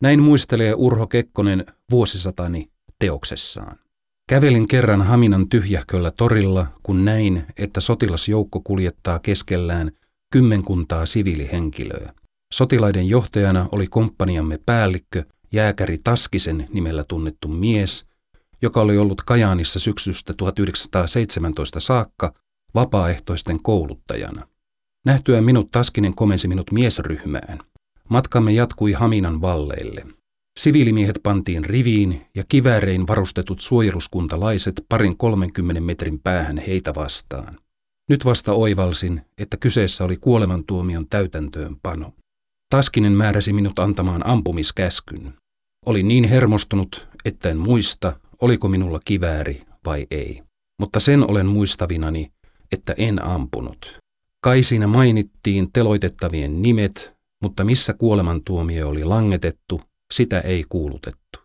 Näin muistelee Urho Kekkonen vuosisatani teoksessaan. Kävelin kerran Haminan tyhjähköllä torilla, kun näin, että sotilasjoukko kuljettaa keskellään kymmenkuntaa siviilihenkilöä. Sotilaiden johtajana oli komppaniamme päällikkö, jääkäri Taskisen nimellä tunnettu mies, joka oli ollut Kajaanissa syksystä 1917 saakka vapaaehtoisten kouluttajana. Nähtyään minut Taskinen komensi minut miesryhmään. Matkamme jatkui Haminan valleille. Siviilimiehet pantiin riviin ja kiväärein varustetut suojeluskuntalaiset parin 30 metrin päähän heitä vastaan. Nyt vasta oivalsin, että kyseessä oli kuolemantuomion täytäntöönpano. Taskinen määräsi minut antamaan ampumiskäskyn. Olin niin hermostunut, että en muista, oliko minulla kivääri vai ei. Mutta sen olen muistavinani, että en ampunut. Kai siinä mainittiin teloitettavien nimet, mutta missä kuolemantuomio oli langetettu, sitä ei kuulutettu.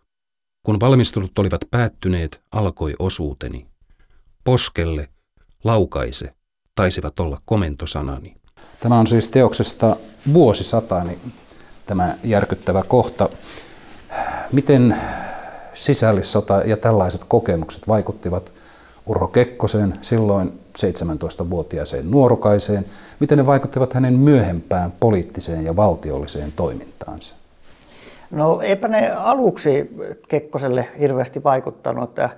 Kun valmistelut olivat päättyneet, alkoi osuuteni. Poskelle, laukaise, taisivat olla komentosanani. Tämä on siis teoksesta vuosisatani tämä järkyttävä kohta. Miten sisällissota ja tällaiset kokemukset vaikuttivat Urho Kekkoseen, silloin 17-vuotiaaseen nuorukaiseen, miten ne vaikuttivat hänen myöhempään poliittiseen ja valtiolliseen toimintaansa? No eipä ne aluksi Kekkoselle hirveästi vaikuttanut. Että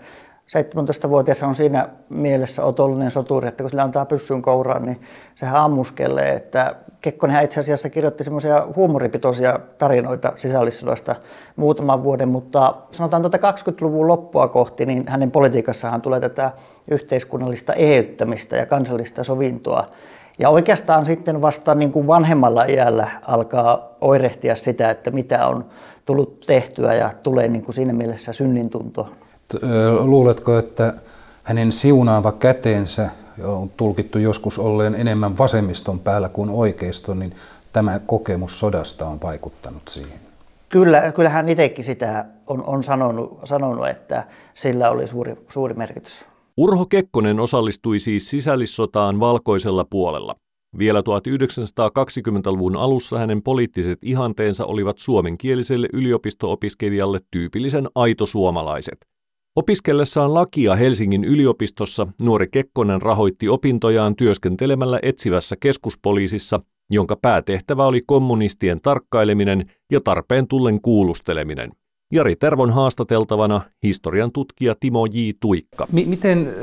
17-vuotias on siinä mielessä otollinen soturi, että kun sillä antaa pyssyn kouraan, niin sehän ammuskelee. Että Kekkonen itse asiassa kirjoitti semmoisia huumoripitoisia tarinoita sisällissodasta muutaman vuoden, mutta sanotaan tuota 20-luvun loppua kohti, niin hänen politiikassahan tulee tätä yhteiskunnallista eheyttämistä ja kansallista sovintoa. Ja oikeastaan sitten vasta niin kuin vanhemmalla iällä alkaa oirehtia sitä, että mitä on tullut tehtyä ja tulee niin kuin siinä mielessä synnintunto. Luuletko, että hänen siunaava käteensä on tulkittu joskus olleen enemmän vasemmiston päällä kuin oikeiston, niin tämä kokemus sodasta on vaikuttanut siihen? Kyllä, kyllä hän itsekin sitä on, on sanonut, sanonut, että sillä oli suuri, suuri merkitys. Urho Kekkonen osallistui siis sisällissotaan valkoisella puolella. Vielä 1920-luvun alussa hänen poliittiset ihanteensa olivat suomenkieliselle yliopisto-opiskelijalle tyypillisen aito-suomalaiset. Opiskellessaan lakia Helsingin yliopistossa nuori Kekkonen rahoitti opintojaan työskentelemällä etsivässä keskuspoliisissa, jonka päätehtävä oli kommunistien tarkkaileminen ja tarpeen tullen kuulusteleminen. Jari Tervon haastateltavana historian tutkija Timo J. Tuikka. M- miten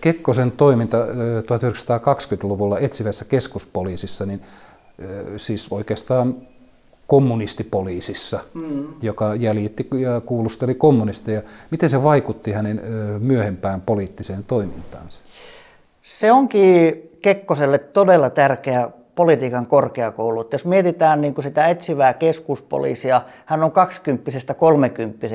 Kekkosen toiminta 1920-luvulla etsivässä keskuspoliisissa, niin siis oikeastaan kommunistipoliisissa, mm. joka jäljitti ja kuulusteli kommunisteja. Miten se vaikutti hänen myöhempään poliittiseen toimintaansa? Se onkin Kekkoselle todella tärkeä politiikan korkeakoulu. Jos mietitään niin kuin sitä etsivää keskuspoliisia, hän on 20 30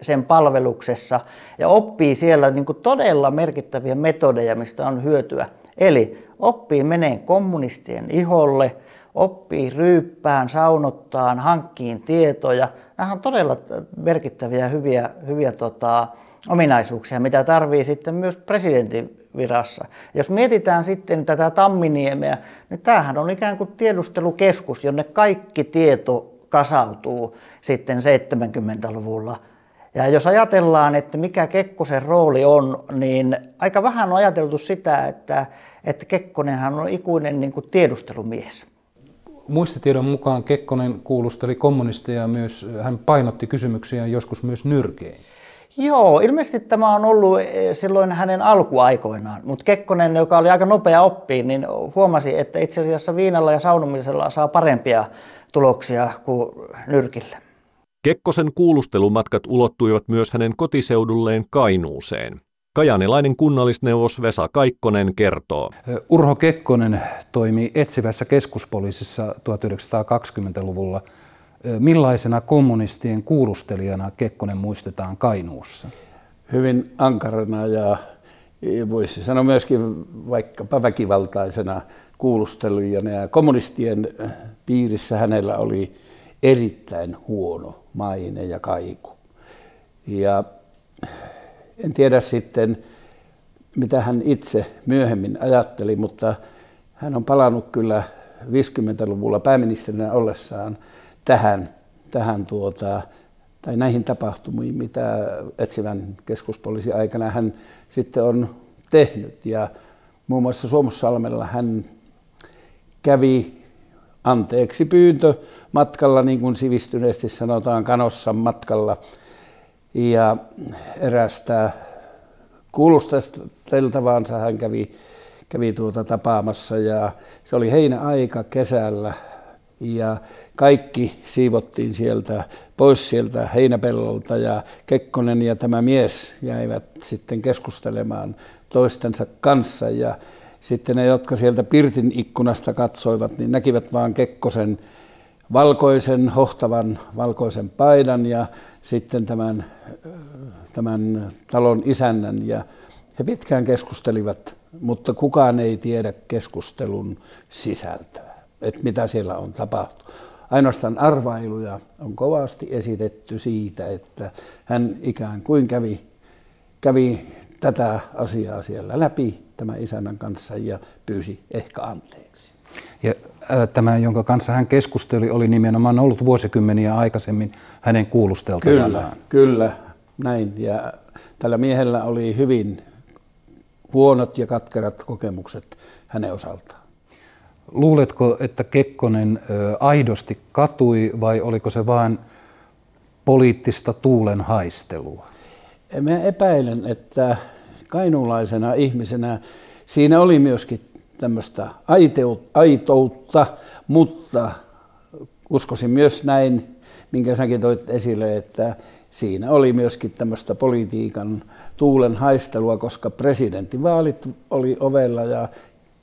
sen palveluksessa ja oppii siellä niin kuin todella merkittäviä metodeja, mistä on hyötyä. Eli oppii menee kommunistien iholle, oppii ryyppään, saunottaan, hankkiin tietoja. Nämä on todella merkittäviä hyviä, hyviä tota, ominaisuuksia, mitä tarvii sitten myös presidentin virassa. Jos mietitään sitten tätä Tamminiemeä, niin tämähän on ikään kuin tiedustelukeskus, jonne kaikki tieto kasautuu sitten 70-luvulla. Ja jos ajatellaan, että mikä Kekkosen rooli on, niin aika vähän on ajateltu sitä, että, että Kekkonenhan on ikuinen niin kuin tiedustelumies. Muistitiedon mukaan Kekkonen kuulusteli kommunisteja myös, hän painotti kysymyksiä joskus myös nyrkein. Joo, ilmeisesti tämä on ollut eh, silloin hänen alkuaikoinaan, mutta Kekkonen, joka oli aika nopea oppiin, niin huomasi, että itse asiassa viinalla ja saunomisella saa parempia tuloksia kuin nyrkillä. Kekkosen kuulustelumatkat ulottuivat myös hänen kotiseudulleen Kainuuseen. Kajanilainen kunnallisneuvos Vesa Kaikkonen kertoo. Urho Kekkonen toimi etsivässä keskuspoliisissa 1920-luvulla Millaisena kommunistien kuulustelijana Kekkonen muistetaan Kainuussa? Hyvin ankarana ja voisi sanoa myöskin vaikkapa väkivaltaisena kuulustelijana. Ja kommunistien piirissä hänellä oli erittäin huono maine ja kaiku. Ja en tiedä sitten, mitä hän itse myöhemmin ajatteli, mutta hän on palannut kyllä 50-luvulla pääministerinä ollessaan tähän tähän tuota, tai näihin tapahtumiin, mitä etsivän keskuspoliisin aikana hän sitten on tehnyt. Ja muun muassa Suomussalmella hän kävi anteeksi pyyntö matkalla, niin kuin sivistyneesti sanotaan, kanossa matkalla. Ja erästä kuulusteltavaansa hän kävi, kävi tuota tapaamassa ja se oli heinäaika kesällä. Ja kaikki siivottiin sieltä pois sieltä heinäpellolta ja Kekkonen ja tämä mies jäivät sitten keskustelemaan toistensa kanssa. Ja sitten ne, jotka sieltä Pirtin ikkunasta katsoivat, niin näkivät vaan Kekkosen valkoisen, hohtavan valkoisen paidan ja sitten tämän, tämän talon isännän. Ja he pitkään keskustelivat, mutta kukaan ei tiedä keskustelun sisältöä, että mitä siellä on tapahtunut. Ainoastaan arvailuja on kovasti esitetty siitä, että hän ikään kuin kävi, kävi tätä asiaa siellä läpi tämän isännän kanssa ja pyysi ehkä anteeksi. Ja tämä, jonka kanssa hän keskusteli, oli nimenomaan ollut vuosikymmeniä aikaisemmin hänen kuulusteltavanaan. Kyllä, kyllä, näin. Ja tällä miehellä oli hyvin huonot ja katkerat kokemukset hänen osaltaan. Luuletko, että Kekkonen aidosti katui vai oliko se vain poliittista tuulen haistelua? Mä epäilen, että kainuulaisena ihmisenä siinä oli myöskin tämmöistä aitoutta, mutta uskoisin myös näin, minkä säkin toit esille, että siinä oli myöskin tämmöistä politiikan tuulen haistelua, koska presidentinvaalit oli ovella ja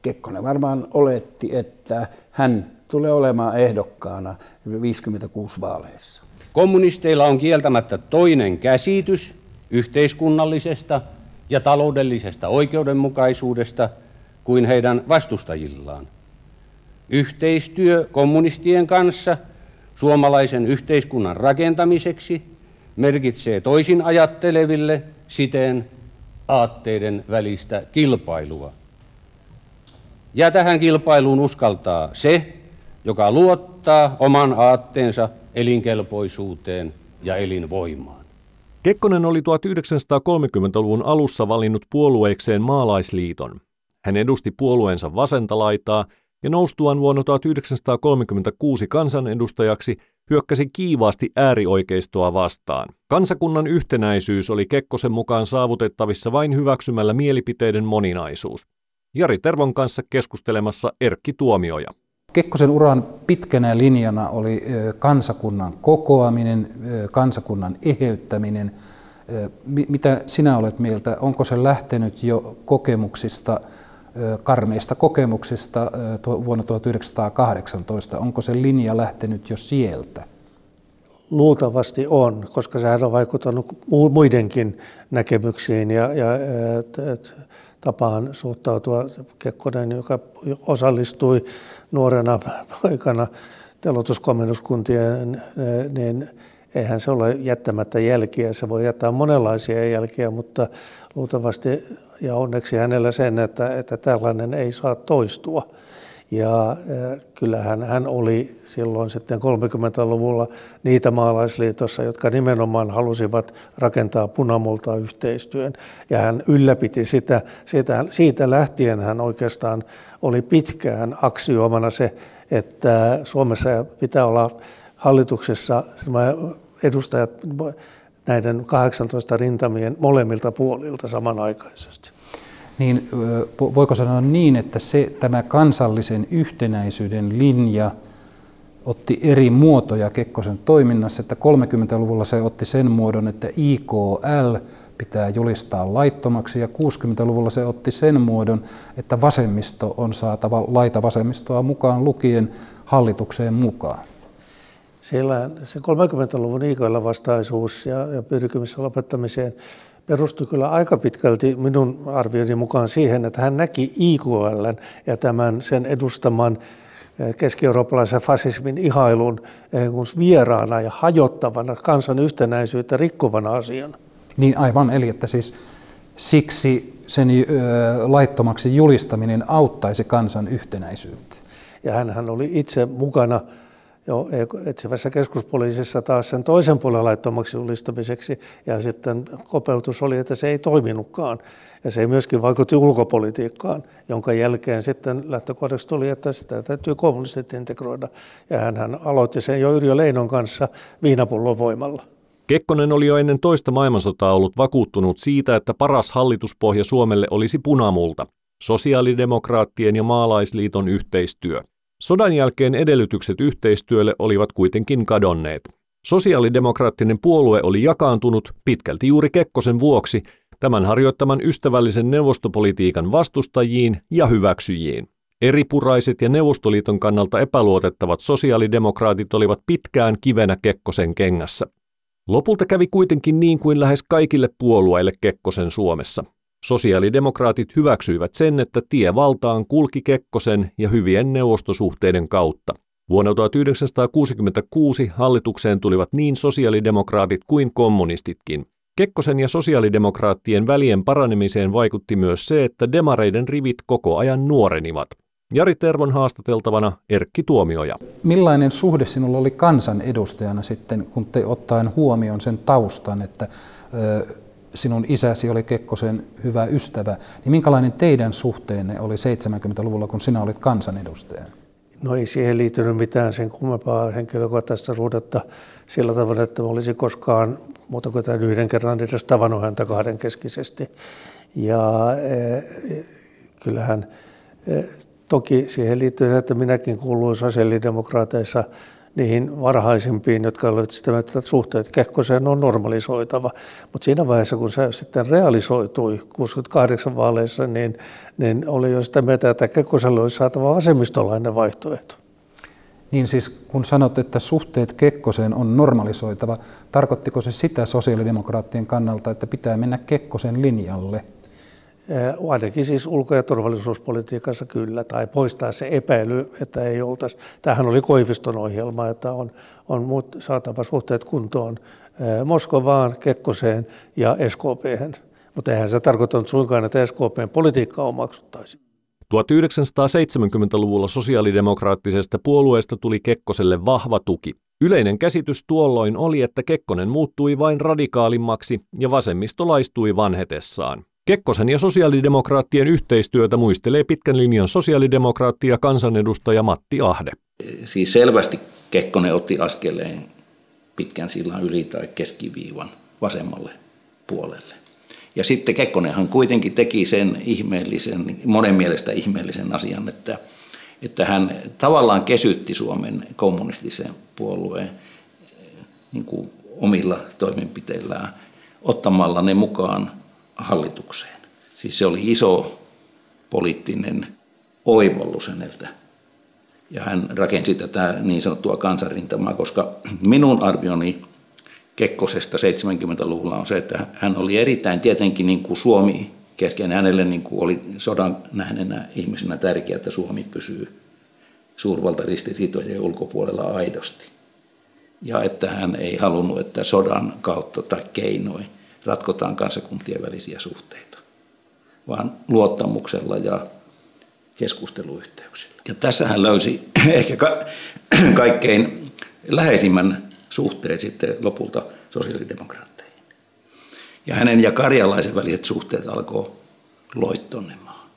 Kekkonen varmaan oletti, että hän tulee olemaan ehdokkaana 56 vaaleissa. Kommunisteilla on kieltämättä toinen käsitys yhteiskunnallisesta ja taloudellisesta oikeudenmukaisuudesta kuin heidän vastustajillaan. Yhteistyö kommunistien kanssa suomalaisen yhteiskunnan rakentamiseksi merkitsee toisin ajatteleville siten aatteiden välistä kilpailua. Ja tähän kilpailuun uskaltaa se, joka luottaa oman aatteensa elinkelpoisuuteen ja elinvoimaan. Kekkonen oli 1930-luvun alussa valinnut puolueekseen maalaisliiton. Hän edusti puolueensa vasenta laitaa ja noustuaan vuonna 1936 kansanedustajaksi hyökkäsi kiivaasti äärioikeistoa vastaan. Kansakunnan yhtenäisyys oli Kekkosen mukaan saavutettavissa vain hyväksymällä mielipiteiden moninaisuus. Jari Tervon kanssa keskustelemassa Erkki Tuomioja. Kekkosen uran pitkänä linjana oli kansakunnan kokoaminen, kansakunnan eheyttäminen. Mitä sinä olet mieltä? Onko se lähtenyt jo kokemuksista, karmeista kokemuksista vuonna 1918? Onko se linja lähtenyt jo sieltä? Luultavasti on, koska sehän on vaikuttanut muidenkin näkemyksiin ja, ja tapaan suhtautua. Kekkonen, joka osallistui nuorena poikana telotuskomennuskuntien, niin eihän se ole jättämättä jälkiä. Se voi jättää monenlaisia jälkiä, mutta luultavasti ja onneksi hänellä sen, että, että tällainen ei saa toistua. Ja kyllähän hän oli silloin sitten 30-luvulla niitä maalaisliitossa, jotka nimenomaan halusivat rakentaa punamulta yhteistyön. Ja hän ylläpiti sitä, siitä, siitä lähtien hän oikeastaan oli pitkään aksioomana se, että Suomessa pitää olla hallituksessa edustajat näiden 18 rintamien molemmilta puolilta samanaikaisesti niin voiko sanoa niin, että se, tämä kansallisen yhtenäisyyden linja otti eri muotoja Kekkosen toiminnassa, että 30-luvulla se otti sen muodon, että IKL pitää julistaa laittomaksi ja 60-luvulla se otti sen muodon, että vasemmisto on saatava laita vasemmistoa mukaan lukien hallitukseen mukaan. Siellä se 30-luvun IKL vastaisuus ja, ja pyrkimys lopettamiseen perustui kyllä aika pitkälti minun arvioni mukaan siihen, että hän näki IKL ja tämän sen edustaman eh, keski-eurooppalaisen fasismin ihailun eh, vieraana ja hajottavana kansan yhtenäisyyttä rikkovana asiana. Niin aivan, eli että siis siksi sen ö, laittomaksi julistaminen auttaisi kansan yhtenäisyyttä. Ja hän oli itse mukana jo etsivässä keskuspoliisissa taas sen toisen puolen laittomaksi julistamiseksi ja sitten kopeutus oli, että se ei toiminutkaan ja se myöskin vaikutti ulkopolitiikkaan, jonka jälkeen sitten lähtökohdaksi tuli, että sitä täytyy kommunistit integroida ja hän, hän aloitti sen jo Yrjö Leinon kanssa viinapullon voimalla. Kekkonen oli jo ennen toista maailmansotaa ollut vakuuttunut siitä, että paras hallituspohja Suomelle olisi punamulta, sosiaalidemokraattien ja maalaisliiton yhteistyö. Sodan edellytykset yhteistyölle olivat kuitenkin kadonneet. Sosiaalidemokraattinen puolue oli jakaantunut pitkälti juuri Kekkosen vuoksi tämän harjoittaman ystävällisen neuvostopolitiikan vastustajiin ja hyväksyjiin. Eripuraiset ja Neuvostoliiton kannalta epäluotettavat sosiaalidemokraatit olivat pitkään kivenä Kekkosen kengässä. Lopulta kävi kuitenkin niin kuin lähes kaikille puolueille Kekkosen Suomessa. Sosiaalidemokraatit hyväksyivät sen, että tie valtaan kulki Kekkosen ja hyvien neuvostosuhteiden kautta. Vuonna 1966 hallitukseen tulivat niin sosiaalidemokraatit kuin kommunistitkin. Kekkosen ja sosiaalidemokraattien välien paranemiseen vaikutti myös se, että demareiden rivit koko ajan nuorenivat. Jari Tervon haastateltavana Erkki Tuomioja. Millainen suhde sinulla oli kansanedustajana sitten, kun te ottaen huomioon sen taustan, että sinun isäsi oli Kekkosen hyvä ystävä, niin minkälainen teidän suhteenne oli 70-luvulla, kun sinä olit kansanedustaja? No ei siihen liittynyt mitään sen kummempaa henkilökohtaista suhdetta sillä tavalla, että olisi koskaan muuta kuin tämän yhden kerran edes tavannut häntä kahdenkeskisesti. Ja e, kyllähän e, toki siihen liittyy että minäkin kuuluin sosiaalidemokraateissa niihin varhaisimpiin, jotka olivat sitä että suhteet Kekkoseen on normalisoitava. Mutta siinä vaiheessa, kun se sitten realisoitui 68 vaaleissa, niin, niin oli jo sitä mieltä, että Kekkoselle olisi saatava vasemmistolainen vaihtoehto. Niin siis kun sanot, että suhteet Kekkoseen on normalisoitava, tarkoittiko se sitä sosiaalidemokraattien kannalta, että pitää mennä Kekkosen linjalle? Eh, ainakin siis ulko- ja turvallisuuspolitiikassa kyllä, tai poistaa se epäily, että ei oltaisi. Tämähän oli Koiviston ohjelma, että on, on saatava suhteet kuntoon eh, Moskovaan, Kekkoseen ja SKPhen. Mutta eihän se tarkoittanut suinkaan, että SKPn politiikkaa omaksuttaisiin. 1970-luvulla sosiaalidemokraattisesta puolueesta tuli Kekkoselle vahva tuki. Yleinen käsitys tuolloin oli, että Kekkonen muuttui vain radikaalimmaksi ja vasemmistolaistui vanhetessaan. Kekkosen ja sosiaalidemokraattien yhteistyötä muistelee pitkän linjan sosiaalidemokraatti ja kansanedustaja Matti Ahde. Siis selvästi Kekkonen otti askeleen pitkän sillan yli tai keskiviivan vasemmalle puolelle. Ja sitten Kekkonenhan kuitenkin teki sen ihmeellisen, monen mielestä ihmeellisen asian, että, että hän tavallaan kesytti Suomen kommunistisen puolueen niin kuin omilla toimenpiteillään ottamalla ne mukaan hallitukseen. Siis se oli iso poliittinen oivallus häneltä. Ja hän rakensi tätä niin sanottua kansanrintamaa, koska minun arvioni Kekkosesta 70-luvulla on se, että hän oli erittäin tietenkin niin kuin Suomi kesken. Hänelle niin kuin oli sodan nähneenä ihmisenä tärkeää, että Suomi pysyy suurvaltaristiriitojen ulkopuolella aidosti. Ja että hän ei halunnut, että sodan kautta tai keinoin ratkotaan kansakuntien välisiä suhteita, vaan luottamuksella ja keskusteluyhteyksillä. Ja tässä hän löysi ehkä ka- kaikkein läheisimmän suhteen sitten lopulta sosiaalidemokraatteihin. Ja hänen ja karjalaisen väliset suhteet alkoi loittonemaan.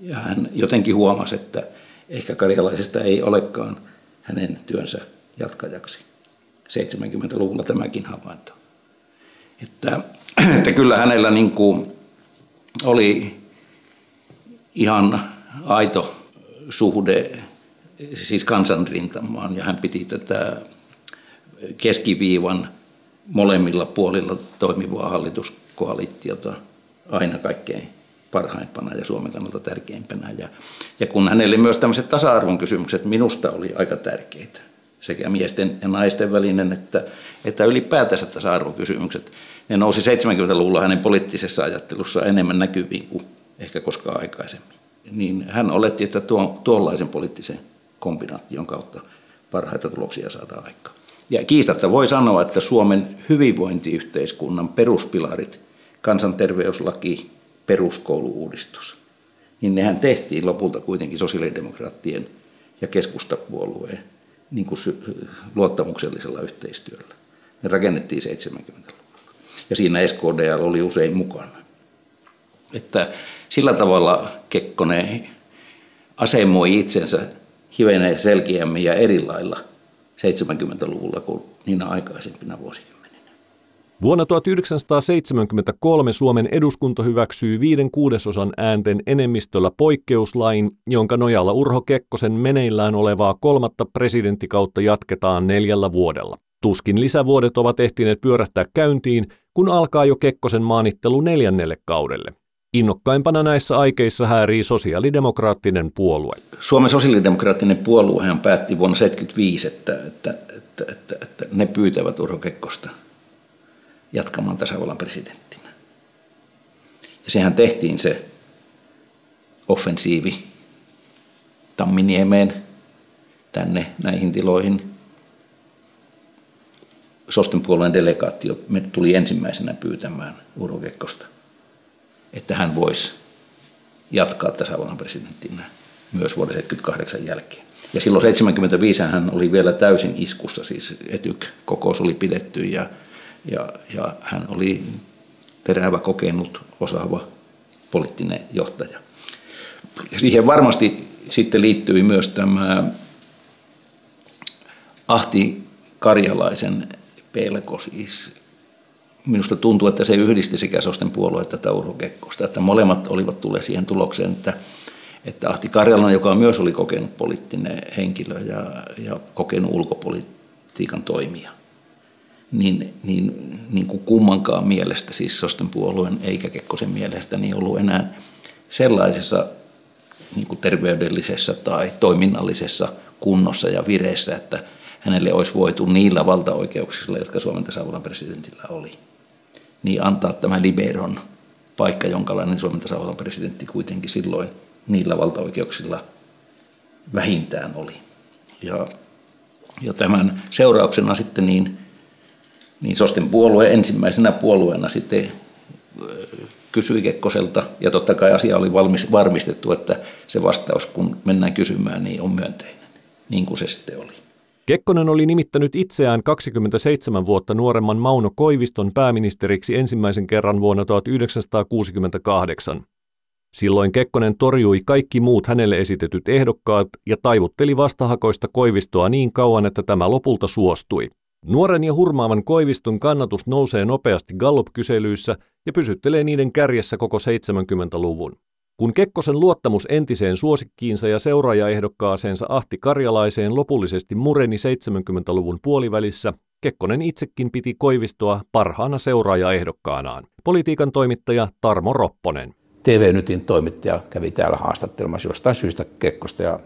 Ja hän jotenkin huomasi, että ehkä karjalaisesta ei olekaan hänen työnsä jatkajaksi. 70-luvulla tämäkin havainto. Että, että kyllä hänellä niin kuin oli ihan aito suhde siis kansanrintamaan ja hän piti tätä keskiviivan molemmilla puolilla toimivaa hallituskoalitiota aina kaikkein parhaimpana ja Suomen kannalta tärkeimpänä. Ja, ja kun hänelle myös tämmöiset tasa-arvon kysymykset minusta oli aika tärkeitä, sekä miesten ja naisten välinen että, että ylipäätänsä tasa-arvokysymykset, ne nousi 70-luvulla hänen poliittisessa ajattelussa enemmän näkyviin kuin ehkä koskaan aikaisemmin. Niin hän oletti, että tuon, tuollaisen poliittisen kombinaation kautta parhaita tuloksia saadaan aikaan. Ja kiistatta voi sanoa, että Suomen hyvinvointiyhteiskunnan peruspilarit, kansanterveyslaki, peruskouluuudistus, niin nehän tehtiin lopulta kuitenkin sosiaalidemokraattien ja keskustapuolueen niin kuin luottamuksellisella yhteistyöllä. Ne rakennettiin 70-luvulla. Ja siinä SKDL oli usein mukana. Että sillä tavalla Kekkonen asemoi itsensä hivenen selkeämmin ja eri lailla 70-luvulla kuin niinä aikaisempina vuosikymmeninä. Vuonna 1973 Suomen eduskunta hyväksyi viiden kuudesosan äänten enemmistöllä poikkeuslain, jonka nojalla Urho Kekkosen meneillään olevaa kolmatta presidenttikautta jatketaan neljällä vuodella. Tuskin lisävuodet ovat ehtineet pyörähtää käyntiin, kun alkaa jo Kekkosen maanittelu neljännelle kaudelle. Innokkaimpana näissä aikeissa häärii sosiaalidemokraattinen puolue. Suomen sosiaalidemokraattinen puoluehan päätti vuonna 1975, että, että, että, että, että ne pyytävät Urho Kekkosta jatkamaan tasavallan presidenttinä. Ja sehän tehtiin se offensiivi Tamminiemeen tänne näihin tiloihin. Sosten puolueen delegaatio tuli ensimmäisenä pyytämään Urho että hän voisi jatkaa tasavallan presidenttinä myös vuoden 1978 jälkeen. Ja silloin 75 hän oli vielä täysin iskussa, siis etyk-kokous oli pidetty ja, ja, ja hän oli terävä, kokenut, osaava poliittinen johtaja. Ja siihen varmasti sitten liittyi myös tämä Ahti Karjalaisen pelko, siis minusta tuntuu, että se yhdisti sekä Sosten puolueetta että Urho Kekkosta, että molemmat olivat tulleet siihen tulokseen, että, että Ahti Karjalainen, joka myös oli kokenut poliittinen henkilö ja, ja kokenut ulkopolitiikan toimija, niin, niin, niin kuin kummankaan mielestä, siis Sosten puolueen eikä Kekkosen mielestä, niin ollut enää sellaisessa niin kuin terveydellisessä tai toiminnallisessa kunnossa ja vireessä, että hänelle olisi voitu niillä valtaoikeuksilla, jotka Suomen tasavallan presidentillä oli, niin antaa tämä liberon paikka, jonkalainen Suomen tasavallan presidentti kuitenkin silloin niillä valtaoikeuksilla vähintään oli. Ja, ja tämän seurauksena sitten niin, niin Sosten puolue ensimmäisenä puolueena sitten kysyi Kekkoselta, ja totta kai asia oli valmis, varmistettu, että se vastaus, kun mennään kysymään, niin on myönteinen, niin kuin se sitten oli. Kekkonen oli nimittänyt itseään 27 vuotta nuoremman Mauno Koiviston pääministeriksi ensimmäisen kerran vuonna 1968. Silloin Kekkonen torjui kaikki muut hänelle esitetyt ehdokkaat ja taivutteli vastahakoista Koivistoa niin kauan, että tämä lopulta suostui. Nuoren ja hurmaavan Koiviston kannatus nousee nopeasti Gallup-kyselyissä ja pysyttelee niiden kärjessä koko 70-luvun. Kun Kekkosen luottamus entiseen suosikkiinsa ja seuraajaehdokkaaseensa Ahti Karjalaiseen lopullisesti mureni 70-luvun puolivälissä, Kekkonen itsekin piti Koivistoa parhaana seuraajaehdokkaanaan. Politiikan toimittaja Tarmo Ropponen. TV-nytin toimittaja kävi täällä haastattelemassa jostain syystä Kekkosta ja,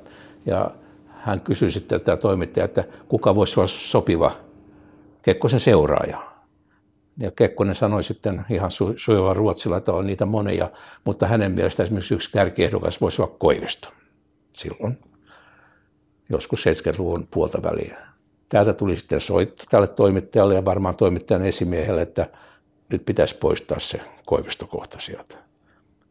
ja hän kysyi sitten tämä toimittaja, että kuka voisi olla sopiva Kekkosen seuraaja. Ja Kekkonen sanoi sitten ihan su- sujuvalla ruotsilla, että on niitä monia, mutta hänen mielestä esimerkiksi yksi kärkiehdokas voisi olla Koivisto silloin, joskus 70-luvun puolta väliä. Täältä tuli sitten soitto tälle toimittajalle ja varmaan toimittajan esimiehelle, että nyt pitäisi poistaa se Koivistokohta sieltä.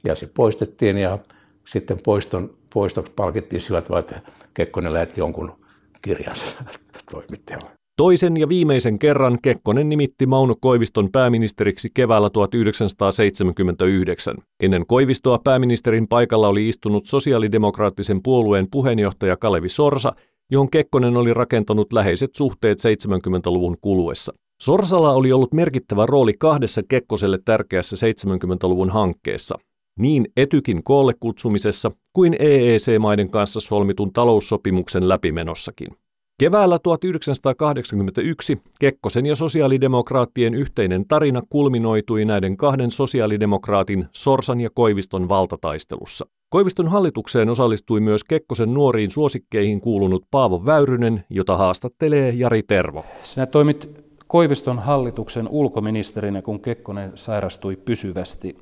Ja se poistettiin ja sitten poiston, poistoksi palkittiin sillä tavalla, että Kekkonen lähetti jonkun kirjansa toimittajalle. Toisen ja viimeisen kerran Kekkonen nimitti Mauno Koiviston pääministeriksi keväällä 1979. Ennen Koivistoa pääministerin paikalla oli istunut sosiaalidemokraattisen puolueen puheenjohtaja Kalevi Sorsa, johon Kekkonen oli rakentanut läheiset suhteet 70-luvun kuluessa. Sorsalla oli ollut merkittävä rooli kahdessa Kekkoselle tärkeässä 70-luvun hankkeessa, niin etykin koolle kutsumisessa kuin EEC-maiden kanssa solmitun taloussopimuksen läpimenossakin. Keväällä 1981 Kekkosen ja sosiaalidemokraattien yhteinen tarina kulminoitui näiden kahden sosiaalidemokraatin Sorsan ja Koiviston valtataistelussa. Koiviston hallitukseen osallistui myös Kekkosen nuoriin suosikkeihin kuulunut Paavo Väyrynen, jota haastattelee Jari Tervo. Sinä toimit Koiviston hallituksen ulkoministerinä, kun Kekkonen sairastui pysyvästi.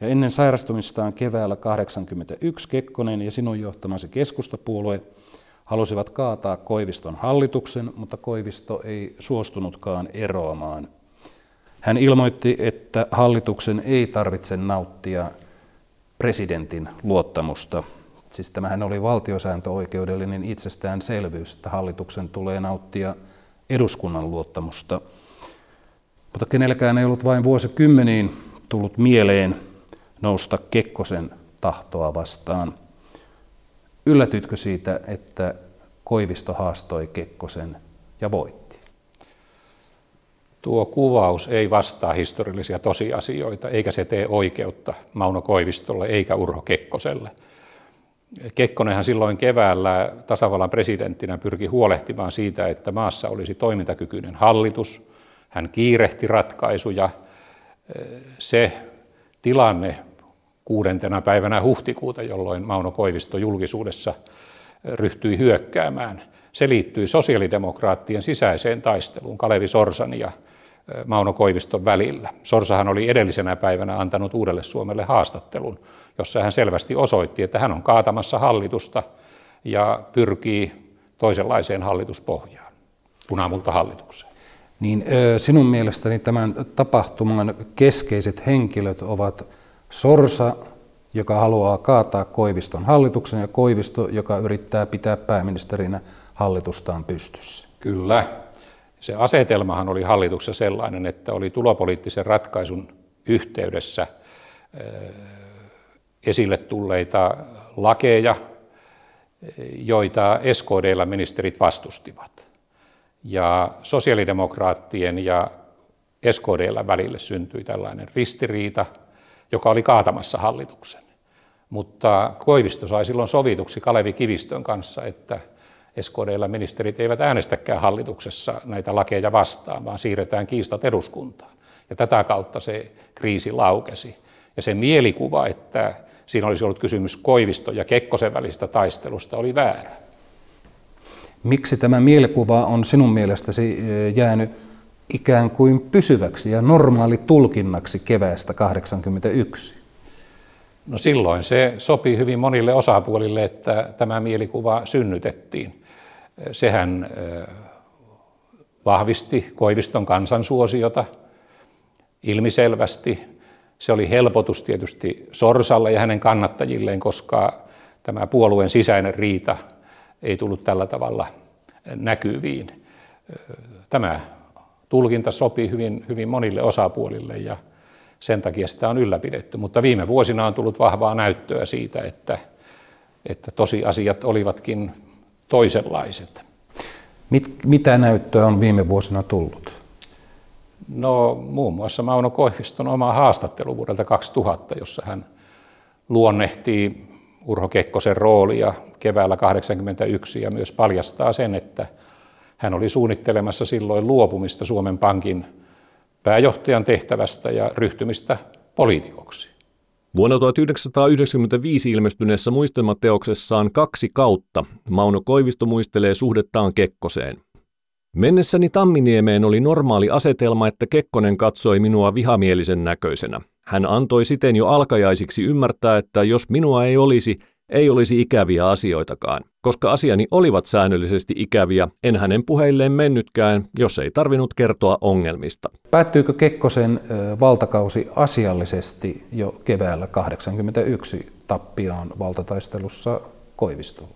Ja ennen sairastumistaan keväällä 1981 Kekkonen ja sinun johtamasi keskustapuolue halusivat kaataa Koiviston hallituksen, mutta Koivisto ei suostunutkaan eroamaan. Hän ilmoitti, että hallituksen ei tarvitse nauttia presidentin luottamusta. Siis tämähän oli valtiosääntöoikeudellinen itsestäänselvyys, että hallituksen tulee nauttia eduskunnan luottamusta. Mutta kenelläkään ei ollut vain vuosikymmeniin tullut mieleen nousta Kekkosen tahtoa vastaan. Yllätytkö siitä, että Koivisto haastoi Kekkosen ja voitti? Tuo kuvaus ei vastaa historiallisia tosiasioita, eikä se tee oikeutta Mauno Koivistolle eikä Urho Kekkoselle. Kekkonenhan silloin keväällä tasavallan presidenttinä pyrki huolehtimaan siitä, että maassa olisi toimintakykyinen hallitus. Hän kiirehti ratkaisuja. Se tilanne kuudentena päivänä huhtikuuta, jolloin Mauno Koivisto julkisuudessa ryhtyi hyökkäämään. Se liittyi sosiaalidemokraattien sisäiseen taisteluun Kalevi Sorsan ja Mauno Koiviston välillä. Sorsahan oli edellisenä päivänä antanut Uudelle Suomelle haastattelun, jossa hän selvästi osoitti, että hän on kaatamassa hallitusta ja pyrkii toisenlaiseen hallituspohjaan, punamulta hallitukseen. Niin sinun mielestäni tämän tapahtuman keskeiset henkilöt ovat Sorsa, joka haluaa kaataa Koiviston hallituksen, ja Koivisto, joka yrittää pitää pääministerinä hallitustaan pystyssä. Kyllä. Se asetelmahan oli hallituksessa sellainen, että oli tulopoliittisen ratkaisun yhteydessä esille tulleita lakeja, joita SKDllä ministerit vastustivat. Ja sosiaalidemokraattien ja SKDllä välille syntyi tällainen ristiriita – joka oli kaatamassa hallituksen. Mutta Koivisto sai silloin sovituksi Kalevi Kivistön kanssa, että SKDllä ministerit eivät äänestäkään hallituksessa näitä lakeja vastaan, vaan siirretään kiistat eduskuntaan. Ja tätä kautta se kriisi laukesi. Ja se mielikuva, että siinä olisi ollut kysymys Koivisto ja Kekkosen välistä taistelusta, oli väärä. Miksi tämä mielikuva on sinun mielestäsi eh, jäänyt ikään kuin pysyväksi ja normaali tulkinnaksi keväästä 1981? No silloin se sopi hyvin monille osapuolille, että tämä mielikuva synnytettiin. Sehän vahvisti Koiviston kansansuosiota ilmiselvästi. Se oli helpotus tietysti Sorsalle ja hänen kannattajilleen, koska tämä puolueen sisäinen riita ei tullut tällä tavalla näkyviin. Tämä tulkinta sopii hyvin, hyvin monille osapuolille ja sen takia sitä on ylläpidetty. Mutta viime vuosina on tullut vahvaa näyttöä siitä, että, että tosiasiat olivatkin toisenlaiset. Mit, mitä näyttöä on viime vuosina tullut? No muun muassa Mauno Koiviston oma haastattelu vuodelta 2000, jossa hän luonnehtii Urho Kekkosen roolia keväällä 1981 ja myös paljastaa sen, että hän oli suunnittelemassa silloin luopumista Suomen Pankin pääjohtajan tehtävästä ja ryhtymistä poliitikoksi. Vuonna 1995 ilmestyneessä muistelmateoksessaan Kaksi kautta Mauno Koivisto muistelee suhdettaan Kekkoseen. Mennessäni Tamminiemeen oli normaali asetelma, että Kekkonen katsoi minua vihamielisen näköisenä. Hän antoi siten jo alkajaisiksi ymmärtää, että jos minua ei olisi, ei olisi ikäviä asioitakaan. Koska asiani olivat säännöllisesti ikäviä, en hänen puheilleen mennytkään, jos ei tarvinnut kertoa ongelmista. Päättyykö Kekkosen valtakausi asiallisesti jo keväällä 1981 tappiaan valtataistelussa Koivistoon?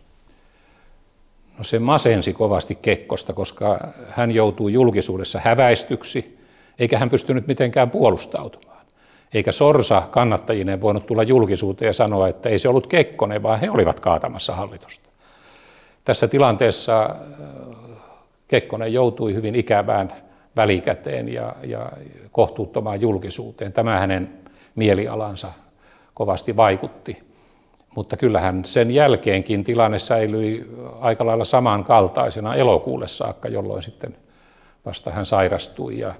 No se masensi kovasti Kekkosta, koska hän joutui julkisuudessa häväistyksi, eikä hän pystynyt mitenkään puolustautumaan eikä Sorsa kannattajinen voinut tulla julkisuuteen ja sanoa, että ei se ollut Kekkonen, vaan he olivat kaatamassa hallitusta. Tässä tilanteessa äh, Kekkonen joutui hyvin ikävään välikäteen ja, ja kohtuuttomaan julkisuuteen. Tämä hänen mielialansa kovasti vaikutti. Mutta kyllähän sen jälkeenkin tilanne säilyi aika lailla samankaltaisena elokuulle saakka, jolloin sitten vasta hän sairastui ja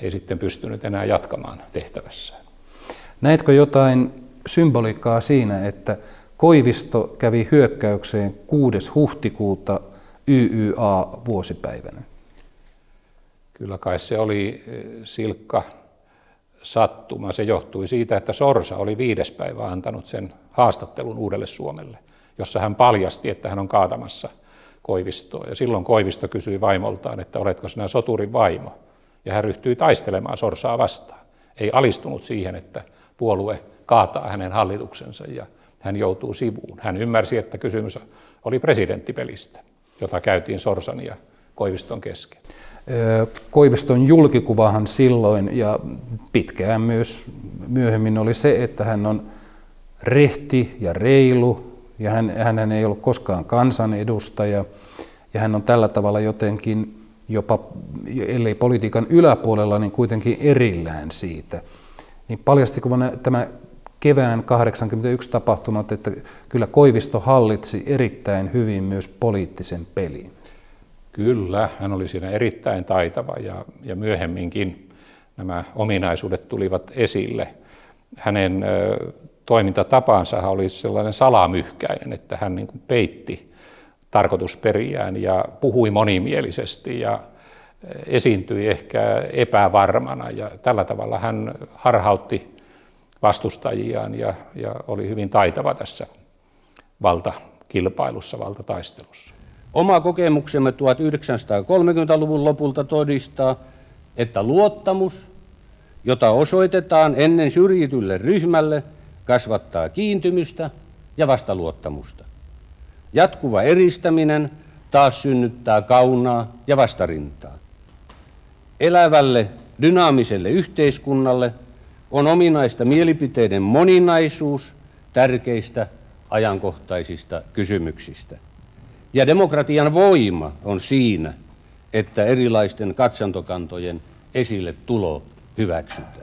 ei sitten pystynyt enää jatkamaan tehtävässään. Näetkö jotain symboliikkaa siinä, että Koivisto kävi hyökkäykseen 6. huhtikuuta YYA-vuosipäivänä? Kyllä kai se oli eh, silkka sattuma. Se johtui siitä, että Sorsa oli viides päivä antanut sen haastattelun Uudelle Suomelle, jossa hän paljasti, että hän on kaatamassa Koivistoa. Ja silloin Koivisto kysyi vaimoltaan, että oletko sinä soturin vaimo ja hän ryhtyi taistelemaan sorsaa vastaan. Ei alistunut siihen, että puolue kaataa hänen hallituksensa ja hän joutuu sivuun. Hän ymmärsi, että kysymys oli presidenttipelistä, jota käytiin Sorsan ja Koiviston kesken. Koiviston julkikuvahan silloin ja pitkään myös myöhemmin oli se, että hän on rehti ja reilu ja hän, hän ei ollut koskaan kansanedustaja ja hän on tällä tavalla jotenkin jopa, ellei politiikan yläpuolella, niin kuitenkin erillään siitä. Niin paljastiko tämä kevään 81 tapahtumat, että kyllä Koivisto hallitsi erittäin hyvin myös poliittisen pelin. Kyllä, hän oli siinä erittäin taitava ja, ja myöhemminkin nämä ominaisuudet tulivat esille. Hänen ö, toimintatapansa oli sellainen salamyhkäinen, että hän niin kuin peitti tarkoitusperiään ja puhui monimielisesti ja esiintyi ehkä epävarmana ja tällä tavalla hän harhautti vastustajiaan ja, ja oli hyvin taitava tässä valtakilpailussa, valtataistelussa. Oma kokemuksemme 1930-luvun lopulta todistaa, että luottamus, jota osoitetaan ennen syrjitylle ryhmälle, kasvattaa kiintymystä ja vastaluottamusta. Jatkuva eristäminen taas synnyttää kaunaa ja vastarintaa. Elävälle, dynaamiselle yhteiskunnalle on ominaista mielipiteiden moninaisuus tärkeistä ajankohtaisista kysymyksistä. Ja demokratian voima on siinä, että erilaisten katsantokantojen esille tulo hyväksytään.